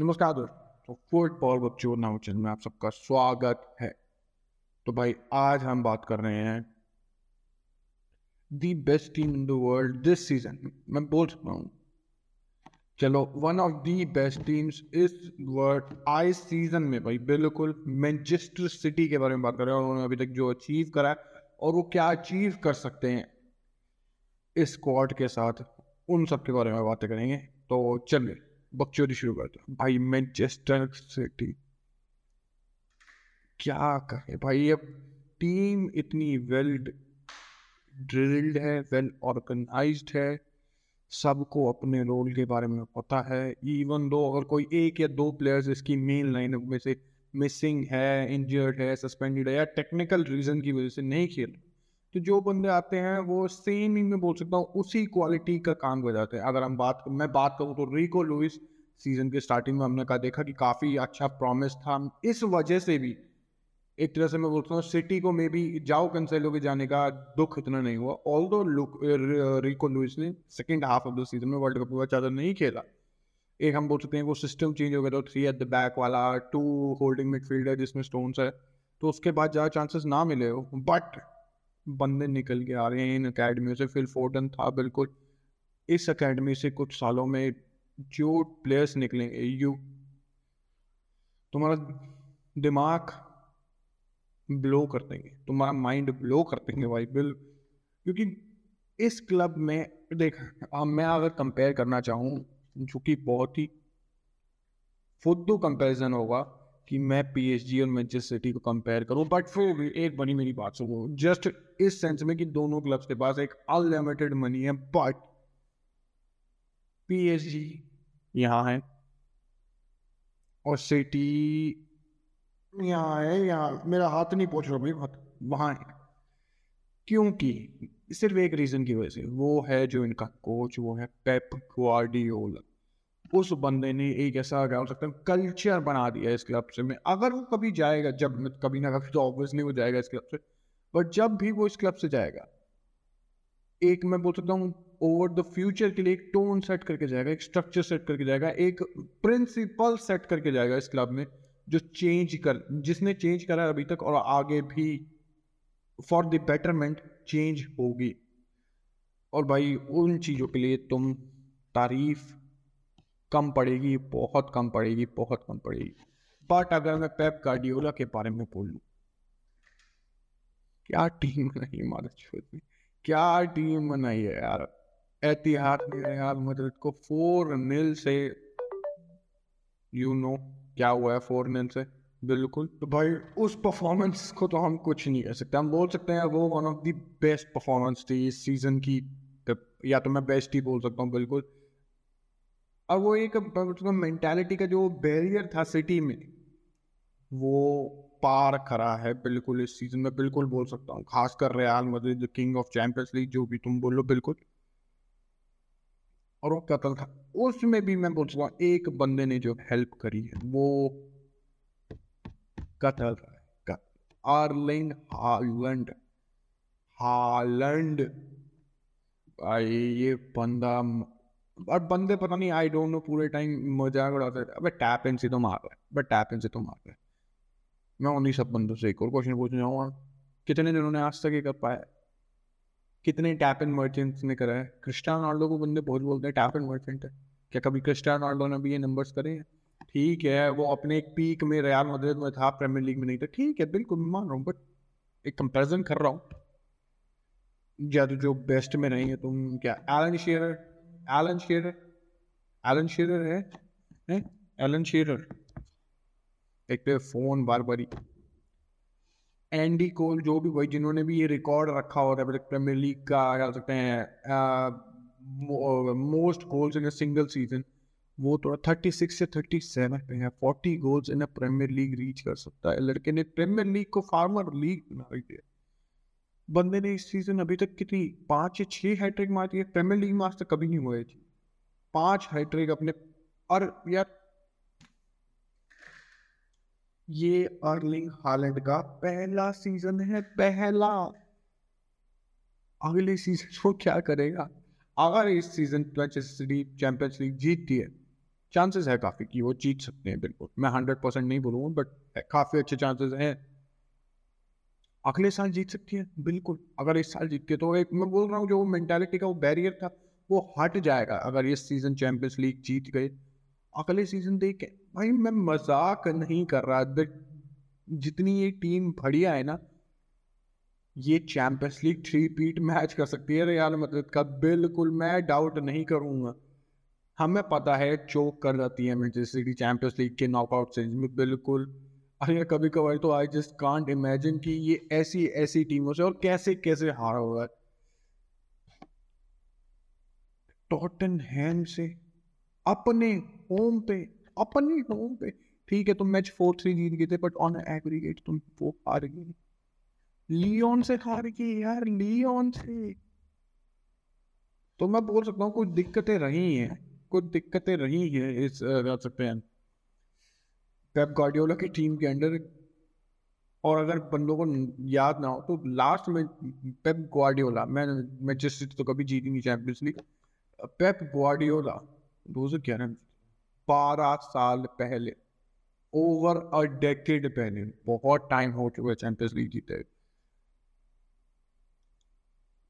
नमस्कार दोस्तों। तो फुटबॉल बच्चों नाम चैनल में आप सबका स्वागत है। तो भाई, आज हम बात कर रहे हैं the best team in the world this season. मैं बोल सकता हूँ। चलो one of the best teams इस वर्ल्ड आई सीज़न में भाई, बिल्कुल मैनचेस्टर सिटी के बारे में बात कर रहे हैं। और उन्होंने अभी तक जो अचीव करा है और वो क्या अचीव कर सकते हैं इस स्क्वाड के साथ, उन सब के बारे में बातें करेंगे। तो चलिए बकचोदी शुरू करते हैं भाई मैनचेस्टर सिटी क्या कहे? भाई, अब टीम इतनी वेल ड्रिल्ड है वेल ऑर्गेनाइज्ड है, सबको अपने रोल के बारे में पता है। इवन दो अगर कोई एक या दो प्लेयर्स इसकी मेन लाइन में से मिसिंग है इंजर्ड है सस्पेंडेड है, या टेक्निकल रीजन की वजह से नहीं खेल तो जो बंदे आते हैं, वो सेम ही मैं बोल सकता हूँ, उसी क्वालिटी का काम कर जाते हैं। अगर हम बात, मैं बात करूँ तो रिको लुइस सीज़न के स्टार्टिंग में हमने कहा, देखा कि काफ़ी अच्छा प्रॉमिस था। इस वजह से भी, एक तरह से मैं बोलता हूँ सिटी को मे बी जाओ कंसेलो के जाने का दुख इतना नहीं हुआ। ऑल दो लुक रिको लुइस ने second half of the season में वर्ल्ड कप में ज़्यादा नहीं खेला। एक हम बोल सकते हैं, वो सिस्टम चेंज हो गया था थ्री एट द बैक वाला टू होल्डिंग मिडफील्डर जिसमें स्टोन्स है तो उसके बाद ज़्यादा चांसेस ना मिले हो। बट बंदे निकल के आ रहे हैं इन अकेडमी से। फिल फोर्टन था, बिल्कुल। इस अकेडमी से कुछ सालों में जो प्लेयर्स निकलेंगे, यू तुम्हारा दिमाग ब्लो कर देंगे। तुम्हारा माइंड ब्लो कर देंगे भाई, बिल क्योंकि इस क्लब में, देख मैं अगर कंपेयर करना चाहूँ, जो कि बहुत ही फुद्दू कंपैरिजन होगा कि मैं पीएसजी और मैनचेस्टर सिटी को कंपेयर करूँ बट फिर एक बनी मेरी बात सुनो। जस्ट इस सेंस में कि दोनों क्लब्स के पास एक अनलिमिटेड मनी है बट पीएसजी यहाँ है और सिटी यहाँ है, यहाँ मेरा हाथ नहीं पहुँच रहा भाई वहाँ है। क्योंकि सिर्फ़ एक रीजन की वजह से वो है जो इनका कोच वो है पेप ग्वार्डियोला उस बंदे ने एक ऐसा क्या हो सकता है कल्चर बना दिया इस क्लब से में। अगर वो कभी जाएगा, जब कभी ना कभी तो ऑब्वियसली वो जाएगा इस क्लब से बट जब भी वो इस क्लब से जाएगा, एक मैं बोल सकता हूँ ओवर द फ्यूचर के लिए एक टोन सेट करके जाएगा, एक स्ट्रक्चर सेट करके जाएगा, एक प्रिंसिपल सेट करके जाएगा इस क्लब में, जो चेंज कर, जिसने चेंज करा अभी तक और आगे भी फॉर द बेटरमेंट चेंज होगी। और भाई उन चीज़ों के लिए तुम तारीफ़ कम पड़ेगी बहुत कम पड़ेगी बहुत कम पड़ेगी। बट अगर मैं पेप कार्डियोला के बारे में बोल लूँ क्या टीम बनाई मादर क्या टीम बनाई है यार? एहतियात ने यार मदद को फोर नील से यू you नो know, क्या हुआ है फोर नील से? बिल्कुल। तो भाई उस परफॉर्मेंस को तो हम कुछ नहीं कह सकते। हम बोल सकते हैं वो one of the best performance थी इस सीज़न की। या तो मैं बेस्ट ही बोल सकता हूँ बिल्कुल। और वो एक मेंटालिटी का जो बैरियर था सिटी में, वो पार खड़ा है बिल्कुल इस सीज़न में, बिल्कुल बोल सकता हूँ। खासकर रियाल मदद किंग ऑफ़ चैंपियंस लीग जो भी तुम बोलो, बिल्कुल। और वो कतल था। उसमें भी मैं बोल सकता एक बंदे ने जो हेल्प करी है, वो कतल आर्लिंग हालैंड हालैंड भाई, ये बंदा और बंदे पता नहीं आई डोंट नो पूरे टाइम मज़ाक उड़ाते अबे टैप इन से तो मार रहा बट टैप इन से तो मार रहा मैं उन्हीं सब बंदों से एक और क्वेश्चन पूछना चाहूँगा कितने दिनों ने आज तक ये कर पाया? कितने टैप इन मर्चेंट्स ने करा है? क्रिस्टियानो रोनाल्डो को बंदे बहुत बोलते हैं टैप इन मर्चेंट है। क्या कभी क्रिस्टियानो रोनाल्डो ने भी ये नंबर्स करे हैं? ठीक है, वो अपने एक पीक में रियाल मदद में था प्रीमियर लीग में नहीं था। ठीक है, बिल्कुल, मैं मान रहा हूँ बट एक कंपेरिजन कर रहा हूँ। तो जो बेस्ट में नहीं है तुम क्या Alan Shearer Alan Shearer Alan Shearer है, है? एलन शेरर एक पे फ़ोन बार बारी। एंडी कोल जो भी भाई जिन्होंने भी ये रिकॉर्ड रखा होता है प्रीमियर लीग का क्या सकते हैं most goals in a single season वो थोड़ा थर्टी सिक्स से थर्टी सेवन पे है। Forty goals in a premier league reach कर सकता है। लड़के ने प्रीमियर लीग को फार्मर लीग बना दिया। बंदे ने इस सीज़न अभी तक कितनी पाँच या छह हैट्रिक मारी है प्रीमियर लीग में आज तक कभी नहीं हुए थी। पाँच हैट्रिक अपने, और यार, ये अर्लिंग हालैंड का पहला सीज़न है, पहला। अगले सीज़न वो क्या करेगा? अगर इस सीज़न चैंपियंस लीग जीतती है चांसेस है काफ़ी कि वो जीत सकते हैं, बिल्कुल। मैं हंड्रेड परसेंट नहीं बोलूँगा बट काफ़ी अच्छे चांसेस हैं। अगले साल जीत सकती है? बिल्कुल। अगर इस साल जीतते तो एक मैं बोल रहा हूँ, जो मैंटेलिटी का वो बैरियर था, वो हट जाएगा अगर इस सीज़न चैंपियंस लीग जीत गए। अगले सीज़न देख, भाई मैं मज़ाक नहीं कर रहा जितनी ये टीम बढ़िया है ना, ये champions league three peat match कर सकती है रियाल मतलब का। बिल्कुल, मैं डाउट नहीं करूँगा। हमें पता है चोक कर जाती है मैनचेस्टर सिटी चैंपियंस लीग के नॉकआउट सीरीज़ में। बिल्कुल। अरे कभी कभार तो आई जस्ट कांट इमेजिन कि ये ऐसी ऐसी टीमों से और कैसे कैसे हारा होगा। टॉटन हैम से, अपने होम पे, अपने होम पे। ठीक है, तुम मैच फोर थ्री जीत गए थे बट ऑन एग्रीगेट तुम वो हार गए। लियोन से हार गए यार लियोन से। तो मैं बोल सकता हूँ, कुछ दिक्कतें रही हैं, कुछ दिक्कतें रही हैं इस रह सकते हैं। पेप गार्डियोला की टीम के अंडर और अगर बंदों को याद ना हो तो लास्ट में पेप गार्डियोला मैं जिस तो कभी जीती नहीं चैंपियंस लीग पेप गार्डियोला दो हज़ार ग्यारह बारह साल पहले ओवर अ डेकेड पहले, बहुत टाइम हो चुका है चैंपियंस लीग जीते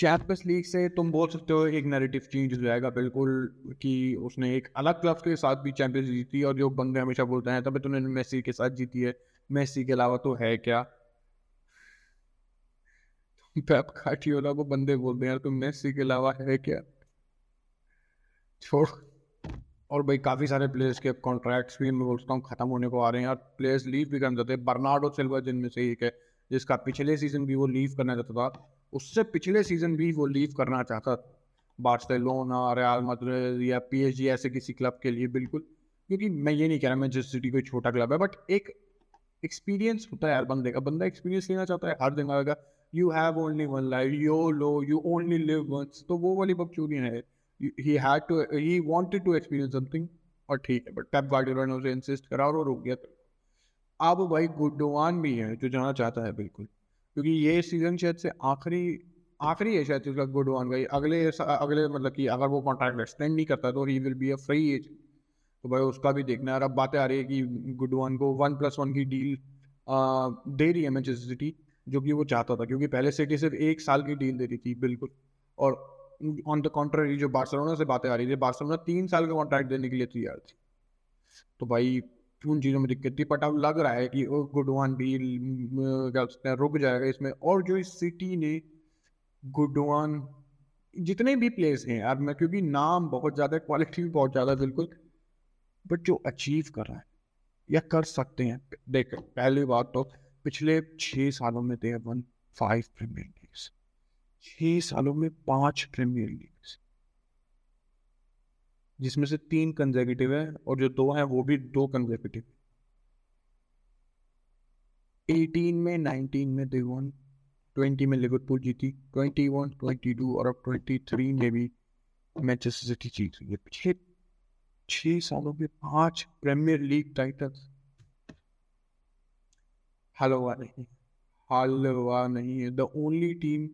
चैंपियंस लीग से तुम बोल सकते हो एक नैरेटिव चेंज हो जाएगा, बिल्कुल, कि उसने एक अलग क्लब के साथ भी चैंपियंस जीती और जो बंदे हमेशा बोलते हैं तभी तुमने मेसी के साथ जीती है, मेसी के अलावा तो है क्या? पेप गार्डियोला को बंदे बोलते हैं तुम मेसी के अलावा है क्या? छोड़। और भाई, काफ़ी सारे प्लेयर्स के कॉन्ट्रैक्ट्स भी मैं बोलता हूँ ख़त्म होने को आ रहे हैं, और प्लेयर्स लीव भी करना चाहते हैं। बर्नाडो सिल्वा जिनमें से एक है, जिसका पिछले सीज़न भी वो लीव करना चाहता था। उससे पिछले सीज़न भी वो लीव करना चाहता था। बार्सिलोना रियाल मद्रिद या पीएसजी ऐसे किसी क्लब के लिए, बिल्कुल। क्योंकि मैं ये नहीं कह रहा मैं जिस सिटी कोई छोटा क्लब है बट एक एक्सपीरियंस होता है यार बंदे का। बंदा एक्सपीरियंस लेना चाहता है, हर दिन आएगा। You have only one life YOLO you only live once तो वो वाली बकचूरियाँ है। He had to, he wanted to experience something, और ठीक है बट पेप गार्डियोला ने उसे इंसिस्ट करा और रुक गया। अब भाई गुडवान भी है, जो जाना चाहता है, बिल्कुल। क्योंकि ये सीज़न शायद से आखिरी आखिरी है शायद उसका गुडवान भाई अगले अगले मतलब कि अगर वो कॉन्ट्रैक्ट एक्सटेंड नहीं करता तो he will be a free as तो भाई उसका भी देखना है। और अब बातें आ रही है कि गुडवान को वन प्लस वन की डील दे रही है मैनचेस्टर सिटी जो कि वो चाहता था। क्योंकि पहले सिटी सिर्फ़ एक साल की डील दे रही थी, बिल्कुल। और ऑन द कॉन्ट्ररी जो बार्सिलोना से बातें आ रही थी बार्सिलोना तीन साल का कॉन्ट्रैक्ट देने के लिए तैयार थी। तो भाई उन चीज़ों में दिक्कत थी बट अब लग रहा है कि गुडवान भी क्या सकते हैं, रुक जाएगा इसमें। और जो इस सिटी ने गुडवान जितने भी प्लेस हैं यार मैं, क्योंकि नाम बहुत ज़्यादा क्वालिटी भी बहुत ज़्यादा बिल्कुल बट जो अचीव कर रहा है, या कर सकते हैं, देख, पहली बात तो पिछले छः सालों में दे वन फाइव प्रीमियर छह सालों में पाँच प्रीमियर लीग जिसमें से तीन कंजेकेटिव है और जो दो हैं वो भी दो कंजेकेटिव 18 में 19 में दे वन 20 में लिवरपूल जीती 21 22 और अब 23 में भी मैनचेस्टर सिटी जीत रही है। पिछले छह सालों में पाँच प्रीमियर लीग टाइटल्स हलवा नहीं हलवा नहीं है। द ओनली टीम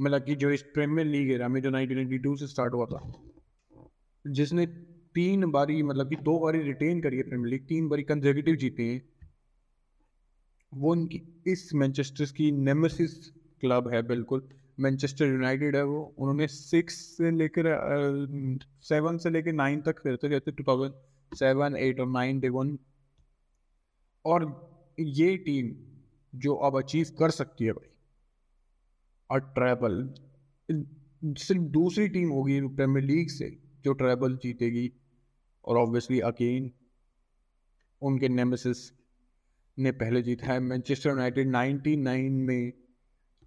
मतलब कि जो इस प्रीमियर लीग है जो नाइनटीन से स्टार्ट हुआ था। जिसने तीन बारी मतलब कि दो बारी रिटेन करी है प्रीमियर लीग तीन बारी कंजर्वेटिव जीते हैं। वो उनकी इस मैनचेस्टर की नेमेसिस क्लब है, बिल्कुल। मैनचेस्टर यूनाइटेड है वो। उन्होंने सिक्स से लेकर सेवन से लेकर नाइन तक खेलते रहते टू थाउज़ेंड सेवन एट और नाइन डे वन और ये टीम जो अब अचीव कर सकती है भाई और ट्रैवल सिर्फ़ दूसरी टीम होगी प्रीमियर लीग से। जो ट्रैवल जीतेगी और ऑब्वियसली अकेन उनके नेमेसिस ने पहले जीता है। मैनचेस्टर यूनाइटेड 99 में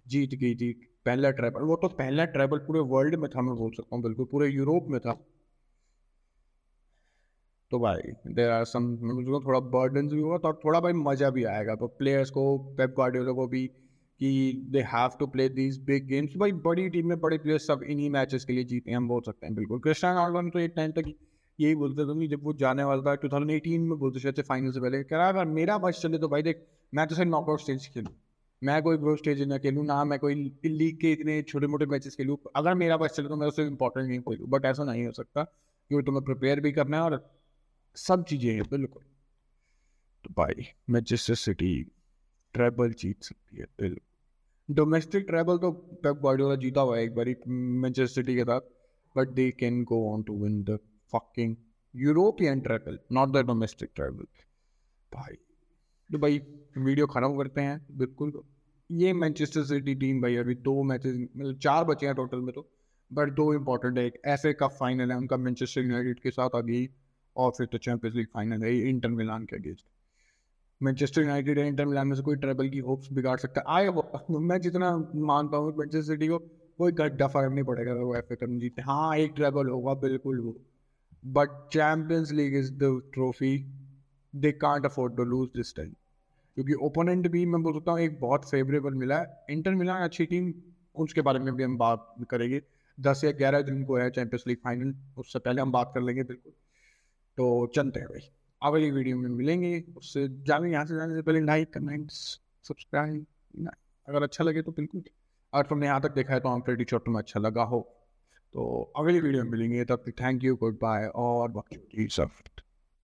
जीत गई थी पहला ट्रैवल वो तो पहला ट्रैवल पूरे वर्ल्ड में था, मैं बोल सकता हूँ, बिल्कुल पूरे यूरोप में था। तो भाई देर आर सम थोड़ा बर्डन भी होगा तो थोड़ा भाई मज़ा भी आएगा। तो प्लेयर्स को पेप गार्डियोला को भी कि they have to play these big games भाई बड़ी टीम में बड़े प्लेयर सब इन्हीं मैचेस के लिए जीते हैं, हम बोल सकते हैं, बिल्कुल। क्रिस्टियानो रोनाल्डो तो एक टाइम तक यही बोलते थे जब वो जाने वाला था टू थाउज़ेंड एटीन में बोलते शायद फाइनल से पहले कह रहा अगर मेरा मैच चले तो भाई देख, मैं तो सिर्फ़ नॉकआउट स्टेज खेलूँ। मैं कोई ग्रो स्टेज ना खेलूँ, ना मैं कोई लीग के इतने छोटे मोटे मैचेस खेलूँ। अगर मेरा मैच चले तो मैं उससे इंपॉर्टेंट नहीं खेलूँ। बट ऐसा नहीं हो सकता क्योंकि तुम्हें प्रिपेयर भी करना है और सब चीज़ें हैं, बिल्कुल। तो भाई मैनचेस्टर सिटी ट्रेबल जीत सकती है बिल्कुल डोमेस्टिक ट्रेबल तो पेप गार्डियोला जीता हुआ है एक बार मैनचेस्टर सिटी के साथ but they can go on to win the fucking European treble not the domestic treble भाई तो भाई वीडियो खत्म करते हैं, बिल्कुल। ये मैनचेस्टर सिटी टीम भाई अभी दो मैचेस मतलब चार बचे हैं टोटल में तो बट दो इंपॉर्टेंट है। एक ऐसे का फाइनल है, उनका मैनचेस्टर यूनाइटेड के साथ अभी और फिर तो चैंपियंस लीग फाइनल है इंटर मिलान के अगेंस्ट। मैनचेस्टर यूनाइटेड है इंटर मिलान में से कोई ट्रेबल की होप्स बिगाड़ सकता है। आए मैं जितना मानता हूँ मैनचेस्टर सिटी को कोई गड्ढा फ़र्क नहीं पड़ेगा वो एफ़ ए कप जीते। हाँ एक ट्रेबल होगा, बिल्कुल वो। But Champions League is the trophy they can't afford to lose this time क्योंकि ओपोनेंट भी, मैं बोल सकता हूँ, एक बहुत फेवरेबल मिला है। इंटर मिला अच्छी टीम उसके बारे में भी हम बात करेंगे। दस या ग्यारह दिन को है चैंपियंस लीग फाइनल उससे पहले हम बात कर लेंगे, बिल्कुल। तो चलते हैं भाई। अगली वीडियो में मिलेंगे, उससे जाने यहाँ से जाने से पहले लाइक कमेंट सब्सक्राइब अगर अच्छा लगे तो बिल्कुल। अगर तुमने यहाँ तक देखा है तो हम प्रेटी श्योर तुम्हें अच्छा लगा हो। तो अगली वीडियो में मिलेंगे। तब थैंक यू गुड बाय और बाकी सब